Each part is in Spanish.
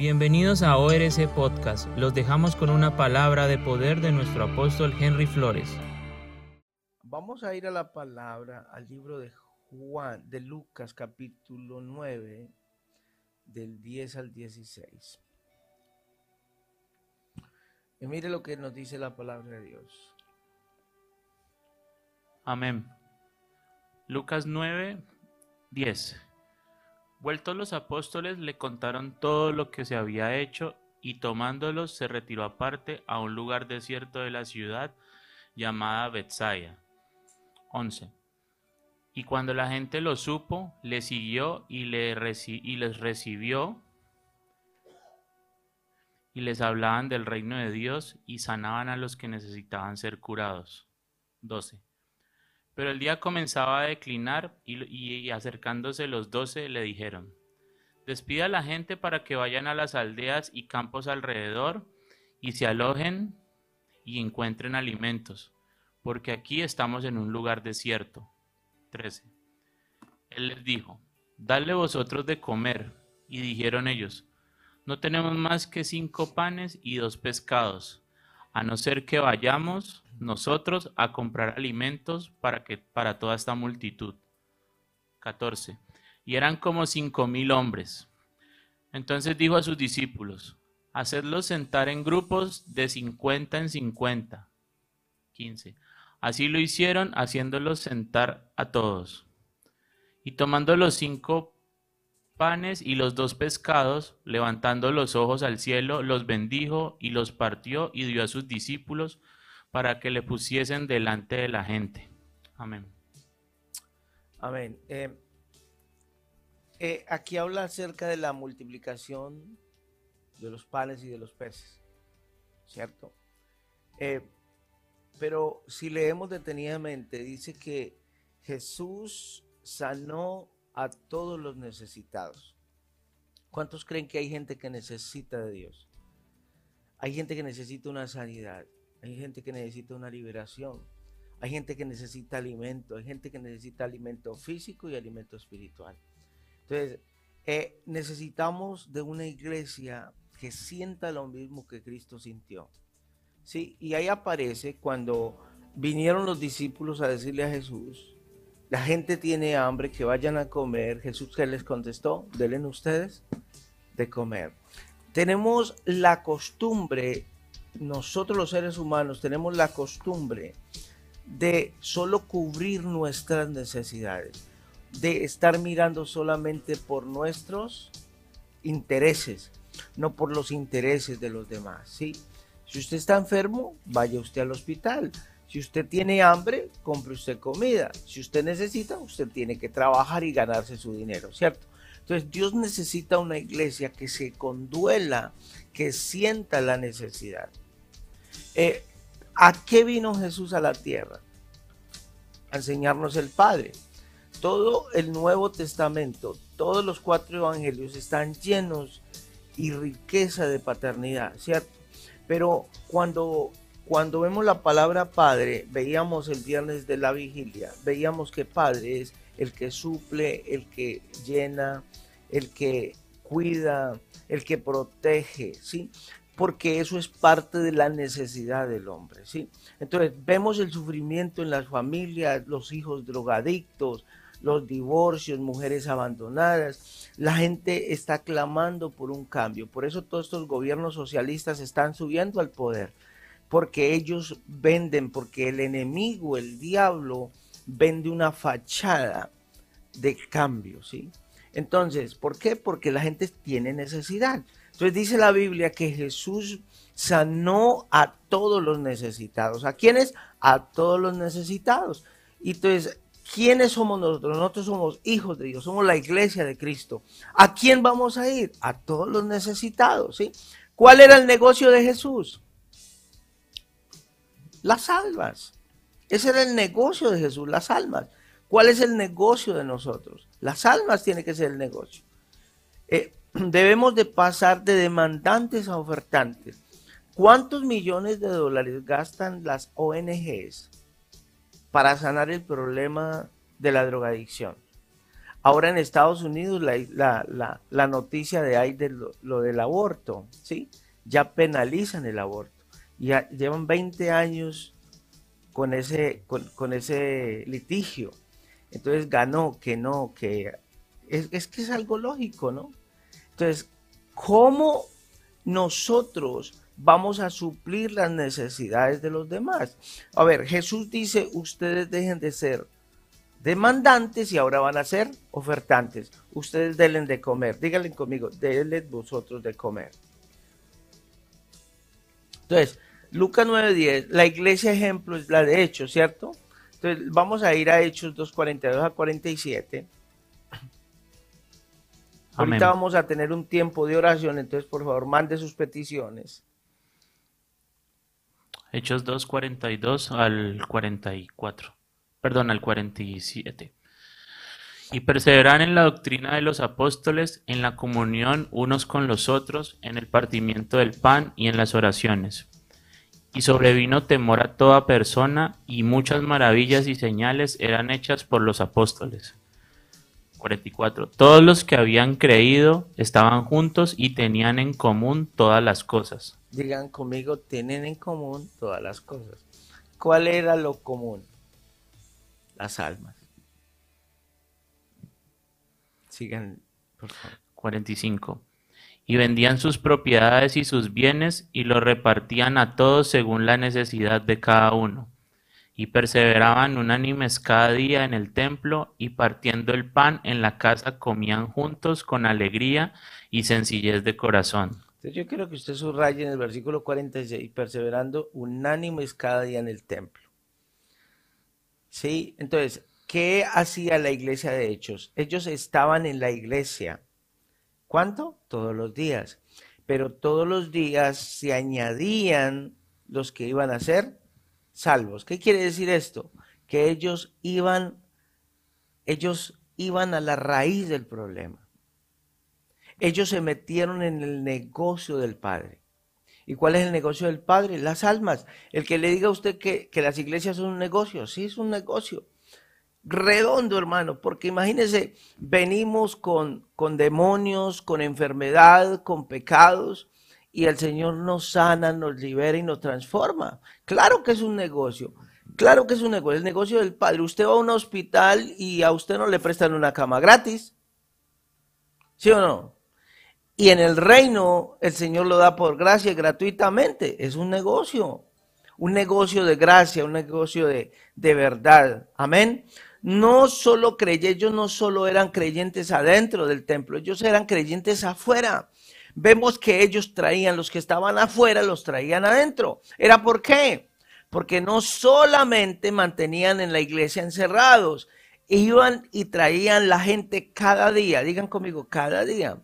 Bienvenidos a ORC Podcast. Los dejamos con una palabra de poder de nuestro apóstol Henry Flores. Vamos a ir a la palabra, al libro de Juan, de Lucas capítulo 9, del 10 al 16. Y mire lo que nos dice la palabra de Dios. Amén. Lucas 9, 10. Vueltos los apóstoles le contaron todo lo que se había hecho y tomándolos se retiró aparte a un lugar desierto de la ciudad llamada Bethsaida. 11. Y cuando la gente lo supo, le siguió y, y les recibió y les hablaban del reino de Dios y sanaban a los que necesitaban ser curados. 12. Pero el día comenzaba a declinar y, acercándose los doce le dijeron, despida a la gente para que vayan a las aldeas y campos alrededor y se alojen y encuentren alimentos, porque aquí estamos en un lugar desierto. 13. Él les dijo, Dale vosotros de comer. Y dijeron ellos, No tenemos más que cinco panes y dos pescados, a no ser que vayamos nosotros a comprar alimentos para, que, para toda esta multitud. 14. Y eran como cinco mil hombres. Entonces dijo a sus discípulos, Hacedlos sentar en grupos de cincuenta en cincuenta. 15. Así lo hicieron, haciéndolos sentar a todos. Y tomando los cinco panes y los dos pescados, levantando los ojos al cielo, los bendijo y los partió y dio a sus discípulos para que le pusiesen delante de la gente. Amén. Amén. Eh, eh, aquí habla acerca de la multiplicación de los panes y de los peces, ¿cierto? Eh, pero si leemos detenidamente, dice que Jesús sanó a todos los necesitados. ¿Cuántos creen que hay gente que necesita de Dios? Hay gente que necesita una sanidad. Hay gente que necesita una liberación. Hay gente que necesita alimento. Hay gente que necesita alimento físico y alimento espiritual. Entonces, eh, necesitamos de una iglesia que sienta lo mismo que Cristo sintió. Sí, y ahí aparece cuando vinieron los discípulos a decirle a Jesús, la gente tiene hambre, que vayan a comer. Jesús que les contestó, denle ustedes de comer. Tenemos la costumbre nosotros los seres humanos tenemos la costumbre de solo cubrir nuestras necesidades, de estar mirando solamente por nuestros intereses, no por los intereses de los demás, ¿sí? Si usted está enfermo, vaya usted al hospital. Si usted tiene hambre, compre usted comida. Si usted necesita, usted tiene que trabajar y ganarse su dinero, ¿cierto? Entonces Dios necesita una iglesia que se conduela, que sienta la necesidad. Eh, ¿A qué vino Jesús a la tierra? A enseñarnos el Padre. Todo el Nuevo Testamento, todos los cuatro evangelios están llenos y riqueza de paternidad, ¿cierto? Pero cuando, cuando vemos la palabra Padre, veíamos el viernes de la vigilia, veíamos que Padre es el que suple, el que llena, el que cuida, el que protege, ¿sí? porque eso es parte de la necesidad del hombre, ¿sí? Entonces, vemos el sufrimiento en las familias, los hijos drogadictos, los divorcios, mujeres abandonadas. La gente está clamando por un cambio. Por eso todos estos gobiernos socialistas están subiendo al poder, porque ellos venden, porque el enemigo, el diablo, vende una fachada de cambio, ¿sí? Entonces, ¿por qué? Porque la gente tiene necesidad. Entonces dice la Biblia que Jesús sanó a todos los necesitados. ¿A quiénes? A todos los necesitados. Y entonces, ¿quiénes somos nosotros? Nosotros somos hijos de Dios, somos la iglesia de Cristo. ¿A quién vamos a ir? A todos los necesitados, ¿sí? ¿Cuál era el negocio de Jesús? Las almas. Ese era el negocio de Jesús, las almas. ¿Cuál es el negocio de nosotros? Las almas tiene que ser el negocio. Eh, debemos de pasar de demandantes a ofertantes. ¿Cuántos millones de dólares gastan las ONGs para sanar el problema de la drogadicción? Ahora en Estados Unidos la, noticia de ahí de lo, del aborto, ¿sí? Ya penalizan el aborto. Ya llevan 20 años con ese, con, ese litigio. Entonces ganó que no, que es, es, que es algo lógico, ¿no? Entonces, ¿cómo nosotros vamos a suplir las necesidades de los demás? A ver, Jesús dice, ustedes dejen de ser demandantes y ahora van a ser ofertantes. Ustedes denle de comer. Díganle conmigo, denle vosotros de comer. Entonces, Lucas 9:10, la iglesia ejemplo es la de Hechos, ¿cierto? Entonces, vamos a ir a Hechos 2:42 a 47. Ahorita vamos a tener un tiempo de oración, entonces por favor mande sus peticiones. Hechos 2:42 al 44 perdón, al 47. Y perseveran en la doctrina de los apóstoles, en la comunión unos con los otros, en el partimiento del pan y en las oraciones. Y sobrevino temor a toda persona, y muchas maravillas y señales eran hechas por los apóstoles. 44. Todos los que habían creído estaban juntos y tenían en común todas las cosas. Digan conmigo, tienen en común todas las cosas. ¿Cuál era lo común? las almas. Sigan, por favor. 45. Y vendían sus propiedades y sus bienes y los repartían a todos según la necesidad de cada uno. Y perseveraban unánimes cada día en el templo y partiendo el pan en la casa comían juntos con alegría y sencillez de corazón. Entonces yo quiero que usted subraye en el versículo 46, perseverando unánimes cada día en el templo. ¿Sí? Entonces, ¿qué hacía la iglesia de Hechos? Ellos estaban en la iglesia. ¿Cuánto? Todos los días. Pero todos los días se añadían los que iban a ser salvos. ¿Qué quiere decir esto? Que ellos iban, ellos iban a la raíz del problema. Ellos se metieron en el negocio del Padre. ¿Y cuál es el negocio del Padre? Las almas. El que le diga a usted que, las iglesias son un negocio, sí es un negocio. Redondo, hermano, porque imagínese, venimos con, con demonios, con enfermedad, con pecados, y el Señor nos sana, nos libera y nos transforma. Claro que es un negocio. Claro que es un negocio, el negocio del Padre. Usted va a un hospital y a usted no le prestan una cama gratis. ¿Sí o no? Y en el reino el Señor lo da por gracia gratuitamente. Es un negocio, un negocio de gracia, un negocio de, de verdad. Amén. No solo creyentes, ellos no solo eran creyentes adentro del templo, ellos eran creyentes afuera. Vemos que ellos traían, los que estaban afuera, los traían adentro. ¿Era por qué? Porque no solamente mantenían en la iglesia encerrados, iban y traían la gente cada día, digan conmigo, cada día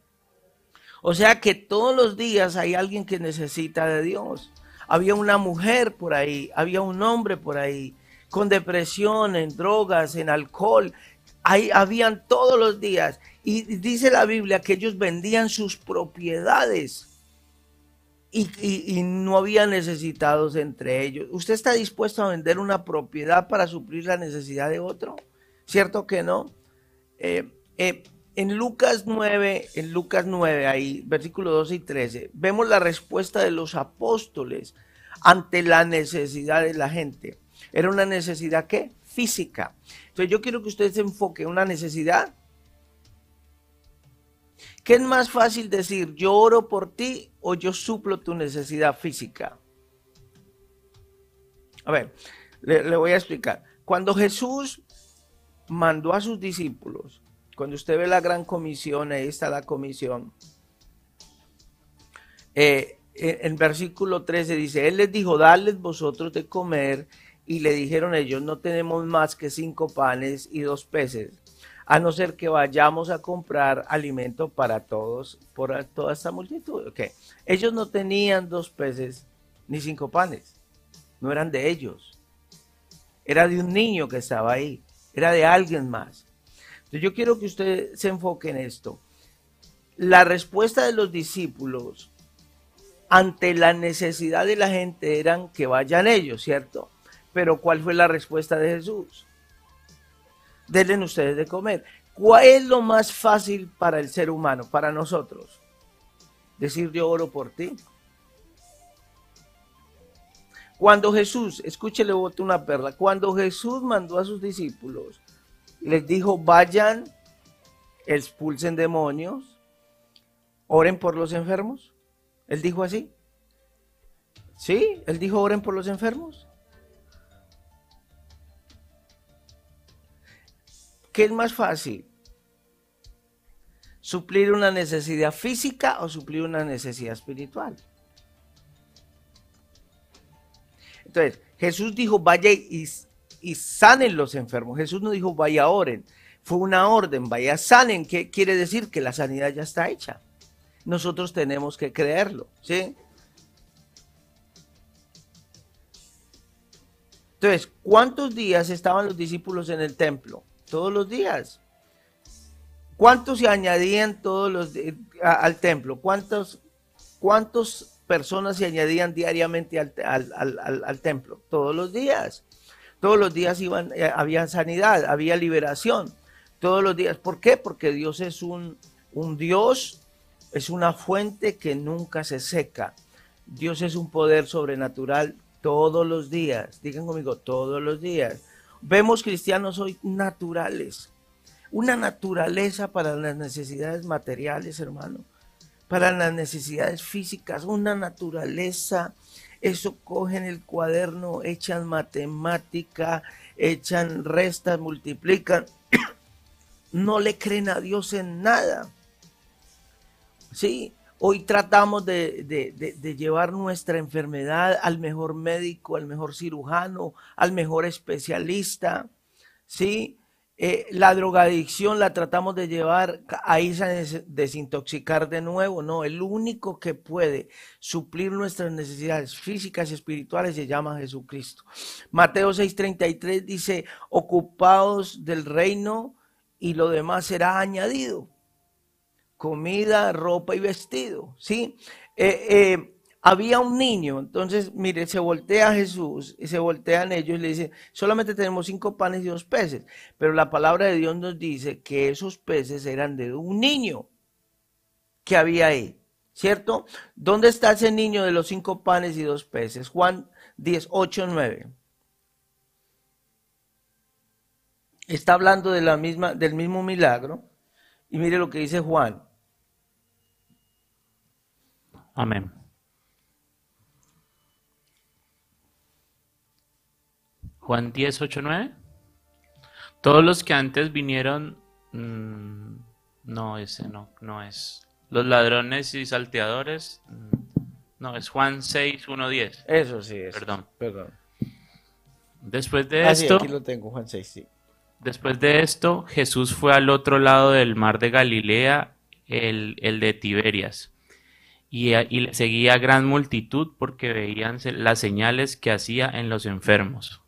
o sea que todos los días hay alguien que necesita de Dios. Había una mujer por ahí, había un hombre por ahí, con depresión, en drogas, en alcohol. Ahí habían todos los días. Y dice la Biblia que ellos vendían sus propiedades. Y, no había necesitados entre ellos. ¿Usted está dispuesto a vender una propiedad para suplir la necesidad de otro? ¿Cierto que no? Eh, eh, en Lucas 9, en Lucas 9, ahí, versículo 12 y 13, vemos la respuesta de los apóstoles ante la necesidad de la gente. Era una necesidad ¿qué? Física. Entonces yo quiero que usted se enfoque en una necesidad. ¿Qué es más fácil decir, yo oro por ti o yo suplo tu necesidad física? A ver, le, voy a explicar. Cuando Jesús mandó a sus discípulos cuando usted ve la gran comisión, ahí está la comisión. Eh, en versículo 13 dice, Él les dijo, darles vosotros de comer, y le dijeron ellos, no tenemos más que cinco panes y dos peces, a no ser que vayamos a comprar alimento para todos, por toda esta multitud. Okay. Ellos no tenían dos peces ni cinco panes, no eran de ellos, era de un niño que estaba ahí, era de alguien más yo quiero que usted se enfoque en esto. La respuesta de los discípulos ante la necesidad de la gente eran que vayan ellos, ¿cierto? Pero ¿cuál fue la respuesta de Jesús? Denle ustedes de comer. ¿Cuál es lo más fácil para el ser humano, para nosotros? Decir yo oro por ti. Cuando Jesús, escúchele una perla, cuando Jesús mandó a sus discípulos, les dijo, vayan, expulsen demonios, oren por los enfermos. Él dijo así. ¿Sí? Él dijo, oren por los enfermos. ¿Qué es más fácil? ¿Suplir una necesidad física o suplir una necesidad espiritual? Entonces, Jesús dijo, vaya y, y sanen los enfermos. Jesús no dijo, vaya oren. Fue una orden, vaya sanen. ¿Qué quiere decir? Que la sanidad ya está hecha. Nosotros tenemos que creerlo, ¿sí? Entonces, ¿cuántos días estaban los discípulos en el templo? Todos los días. ¿Cuántos se añadían todos los al templo? ¿Cuántos, ¿Cuántos personas se añadían diariamente al, templo, todos los días. Todos los días iban, eh, había sanidad, había liberación, todos los días. ¿Por qué? Porque Dios es un, un Dios, es una fuente que nunca se seca. Dios es un poder sobrenatural todos los días. Digan conmigo, todos los días. Vemos cristianos hoy naturales. Una naturaleza para las necesidades materiales, hermano para las necesidades físicas, una naturaleza. Eso cogen el cuaderno, echan matemática, echan restas, multiplican. No le creen a Dios en nada. Sí, hoy tratamos de, llevar nuestra enfermedad al mejor médico, al mejor cirujano, al mejor especialista. Sí, eh, la drogadicción la tratamos de llevar a a desintoxicar de nuevo. No, el único que puede suplir nuestras necesidades físicas y espirituales se llama Jesucristo. Mateo 6:33 dice, ocupados del reino y lo demás será añadido. Comida, ropa y vestido. ¿sí? Eh, eh, había un niño, entonces, mire, se voltea a Jesús y se voltean ellos y le dicen, solamente tenemos cinco panes y dos peces, pero la palabra de Dios nos dice que esos peces eran de un niño que había ahí, ¿cierto? ¿Dónde está ese niño de los cinco panes y dos peces? Juan 10, 8, 9. Está hablando de la misma, del mismo milagro. Y mire lo que dice Juan. Amén. Juan 10, 8, 9. Todos los que antes vinieron, mm, no, ese no, no es. Los ladrones y salteadores, mm, no, es Juan 6, 1, 10. Eso sí es. Perdón. Perdón. Después de esto, aquí lo tengo, Juan 6, sí. Después de esto, Jesús fue al otro lado del mar de Galilea, el, el de Tiberias, y, y seguía gran multitud porque veían las señales que hacía en los enfermos.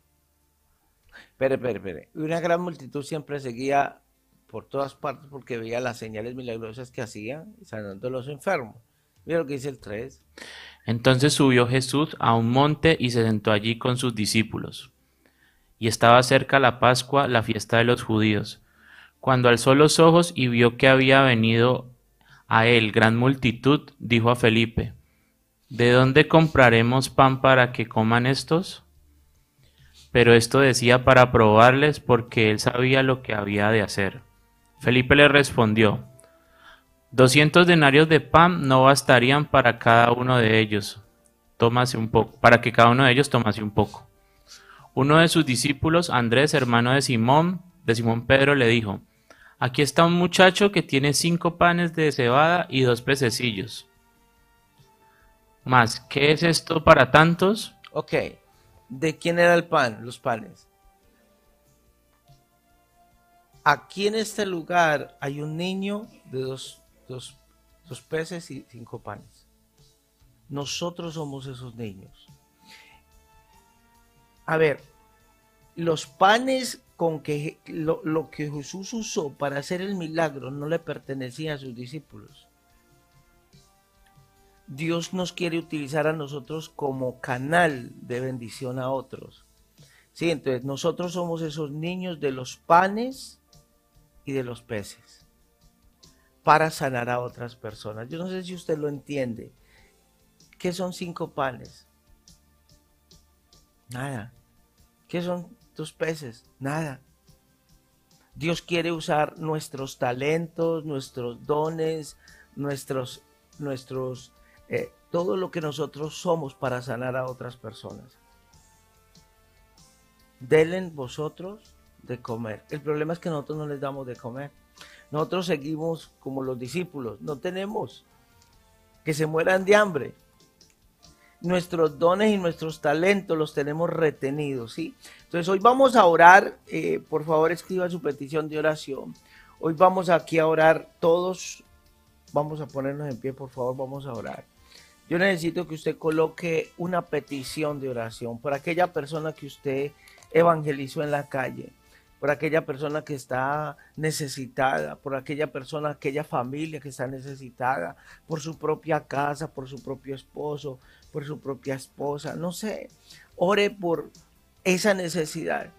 Espere, espere, espere. Una gran multitud siempre seguía por todas partes porque veía las señales milagrosas que hacían sanando a los enfermos. Mira lo que dice el 3. Entonces subió Jesús a un monte y se sentó allí con sus discípulos. Y estaba cerca la Pascua, la fiesta de los judíos. Cuando alzó los ojos y vio que había venido a él gran multitud, dijo a Felipe, ¿De dónde compraremos pan para que coman estos? pero esto decía para probarles porque él sabía lo que había de hacer. Felipe le respondió, doscientos denarios de pan no bastarían para cada uno de ellos. Tómase un poco, para que cada uno de ellos tomase un poco. Uno de sus discípulos, Andrés, hermano de Simón, de Simón Pedro, le dijo, aquí está un muchacho que tiene cinco panes de cebada y dos pececillos. Más, ¿qué es esto para tantos? Ok, ¿De quién era el pan? Los panes. Aquí en este lugar hay un niño de dos, peces y cinco panes. Nosotros somos esos niños. A ver, los panes con que lo, lo, que Jesús usó para hacer el milagro no le pertenecían a sus discípulos. Dios nos quiere utilizar a nosotros como canal de bendición a otros. Sí, entonces nosotros somos esos niños de los panes y de los peces para sanar a otras personas. Yo no sé si usted lo entiende. ¿Qué son cinco panes? Nada. ¿Qué son peces? Nada. Dios quiere usar nuestros talentos, nuestros dones, nuestros, nuestros, eh, todo lo que nosotros somos para sanar a otras personas. Denle vosotros de comer. El problema es que nosotros no les damos de comer. Nosotros seguimos como los discípulos. No tenemos que se mueran de hambre. Nuestros dones y nuestros talentos los tenemos retenidos, ¿sí? Entonces hoy vamos a orar. Eh, por favor, escriba su petición de oración. Hoy vamos aquí a orar todos. Vamos a ponernos en pie, por favor, vamos a orar. Yo necesito que usted coloque una petición de oración por aquella persona que usted evangelizó en la calle por aquella persona que está necesitada, por aquella persona, aquella familia que está necesitada, por su propia casa, por su propio esposo, por su propia esposa, no sé. Ore por esa necesidad.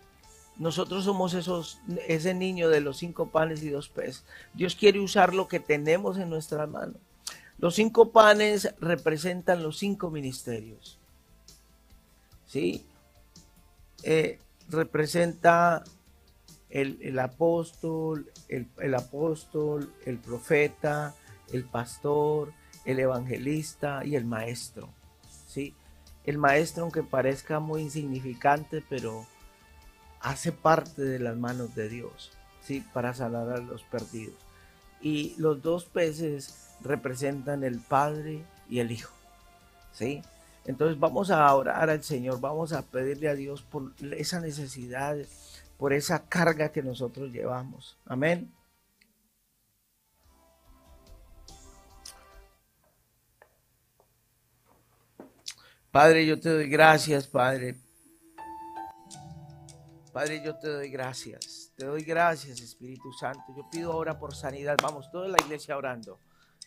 Nosotros somos esos, ese niño de los cinco panes y dos peces. Dios quiere usar lo que tenemos en nuestra mano. Los cinco panes representan los cinco ministerios. ¿Sí? Eh, representa el, apóstol, el, apóstol, el profeta, el pastor, el evangelista y el maestro. ¿sí? El maestro, aunque parezca muy insignificante, pero hace parte de las manos de Dios ¿sí? para sanar a los perdidos. Y los dos peces representan el Padre y el Hijo. ¿sí? Entonces vamos a orar al Señor, vamos a pedirle a Dios por esa necesidad por esa carga que nosotros llevamos. Amén. Padre, yo te doy gracias, Padre. Padre, yo te doy gracias. Te doy gracias, Espíritu Santo. Yo pido ahora por sanidad. Vamos, toda la iglesia orando.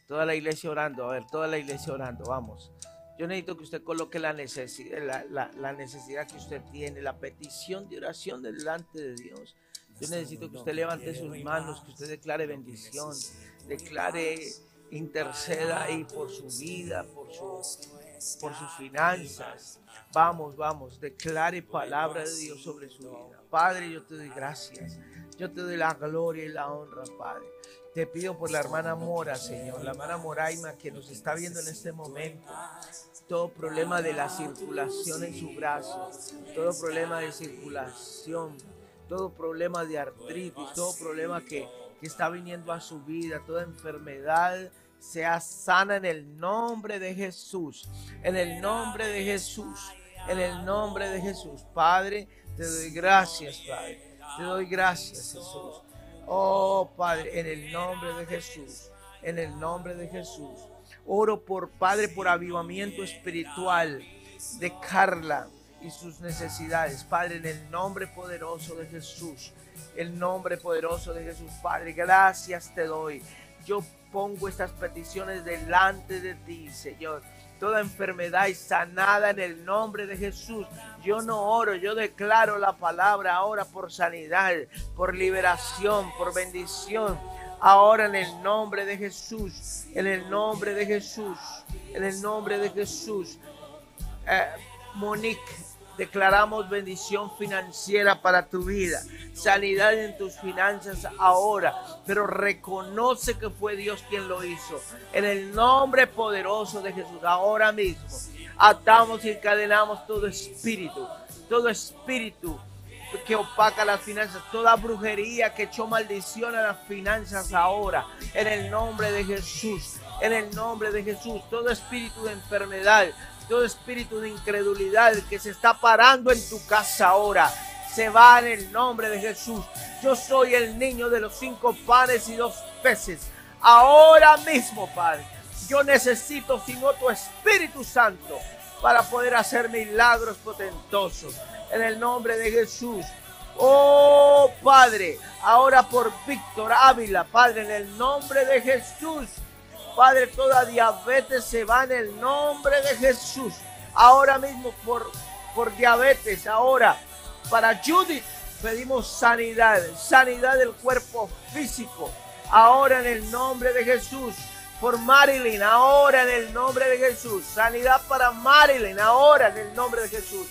Toda la iglesia orando. A ver, toda la iglesia orando. Vamos. Yo necesito que usted coloque la necesidad, la, necesidad que usted tiene, la petición de oración delante de Dios. Yo necesito que usted levante sus manos, que usted declare bendición, declare, interceda ahí por su vida, por, su, por sus finanzas. Vamos, vamos, declare palabra de Dios sobre su vida. Padre, yo te doy gracias. Yo te doy la gloria y la honra, Padre. Te pido por la hermana Mora, Señor, la hermana Moraima que nos está viendo en este momento. Todo problema de la circulación en su brazo, todo problema de circulación, todo problema de artritis, todo problema que, que está viniendo a su vida, toda enfermedad sea sana en el nombre de Jesús, en el nombre de Jesús, en el nombre de Jesús. Padre, te doy gracias, Padre. Te doy gracias, Jesús. Oh Padre, en el nombre de Jesús, en el nombre de Jesús. Oro por Padre, por avivamiento espiritual de Carla y sus necesidades. Padre, en el nombre poderoso de Jesús, el nombre poderoso de Jesús. Padre, gracias te doy. Yo pongo estas peticiones delante de ti, Señor toda enfermedad y sanada en el nombre de Jesús. Yo no oro, yo declaro la palabra ahora por sanidad, por liberación, por bendición. Ahora en el nombre de Jesús, en el nombre de Jesús, en el nombre de Jesús. Eh, Monique, Declaramos bendición financiera para tu vida, sanidad en tus finanzas ahora, pero reconoce que fue Dios quien lo hizo. En el nombre poderoso de Jesús, ahora mismo, atamos y encadenamos todo espíritu, todo espíritu que opaca las finanzas, toda brujería que echó maldición a las finanzas ahora, en el nombre de Jesús, en el nombre de Jesús, todo espíritu de enfermedad, todo espíritu de incredulidad que se está parando en tu casa ahora, se va en el nombre de Jesús. Yo soy el niño de los cinco panes y dos peces. Ahora mismo, Padre, yo necesito, sino tu Espíritu Santo, para poder hacer milagros potentosos. En el nombre de Jesús. Oh Padre, ahora por Víctor Ávila, Padre, en el nombre de Jesús. Padre, toda diabetes se va en el nombre de Jesús. Ahora mismo por, por diabetes, ahora para Judith, Pedimos sanidad, sanidad del cuerpo físico. Ahora en el nombre de Jesús. Por Marilyn, ahora en el nombre de Jesús. Sanidad para Marilyn, ahora en el nombre de Jesús.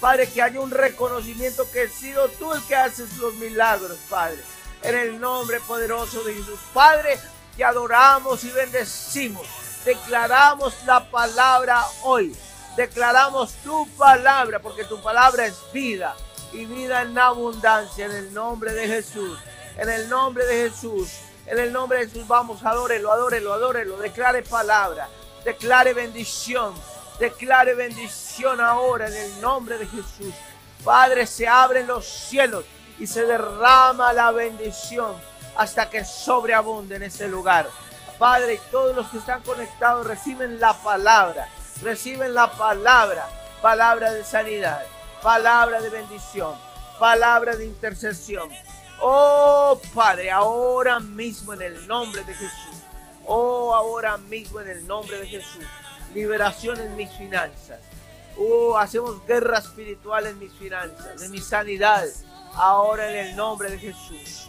Padre, que haya un reconocimiento que has sido tú el que haces los milagros, Padre. En el nombre poderoso de Jesús. Padre, te adoramos y bendecimos. Declaramos la palabra hoy. Declaramos tu palabra, porque tu palabra es vida y vida en abundancia. En el nombre de Jesús. En el nombre de Jesús. En el nombre de Jesús, vamos, adórelo, adórelo, adórelo. Declare palabra. Declare bendición Declare bendición ahora en el nombre de Jesús. Padre, se abren los cielos y se derrama la bendición hasta que sobreabunde en ese lugar. Padre, todos los que están conectados reciben la palabra, reciben la palabra, palabra de sanidad, palabra de bendición, palabra de intercesión. Oh Padre, ahora mismo en el nombre de Jesús. Oh, ahora mismo en el nombre de Jesús liberación en mis finanzas. Oh, hacemos guerra espiritual en mis finanzas, en mi sanidad. Ahora en el nombre de Jesús.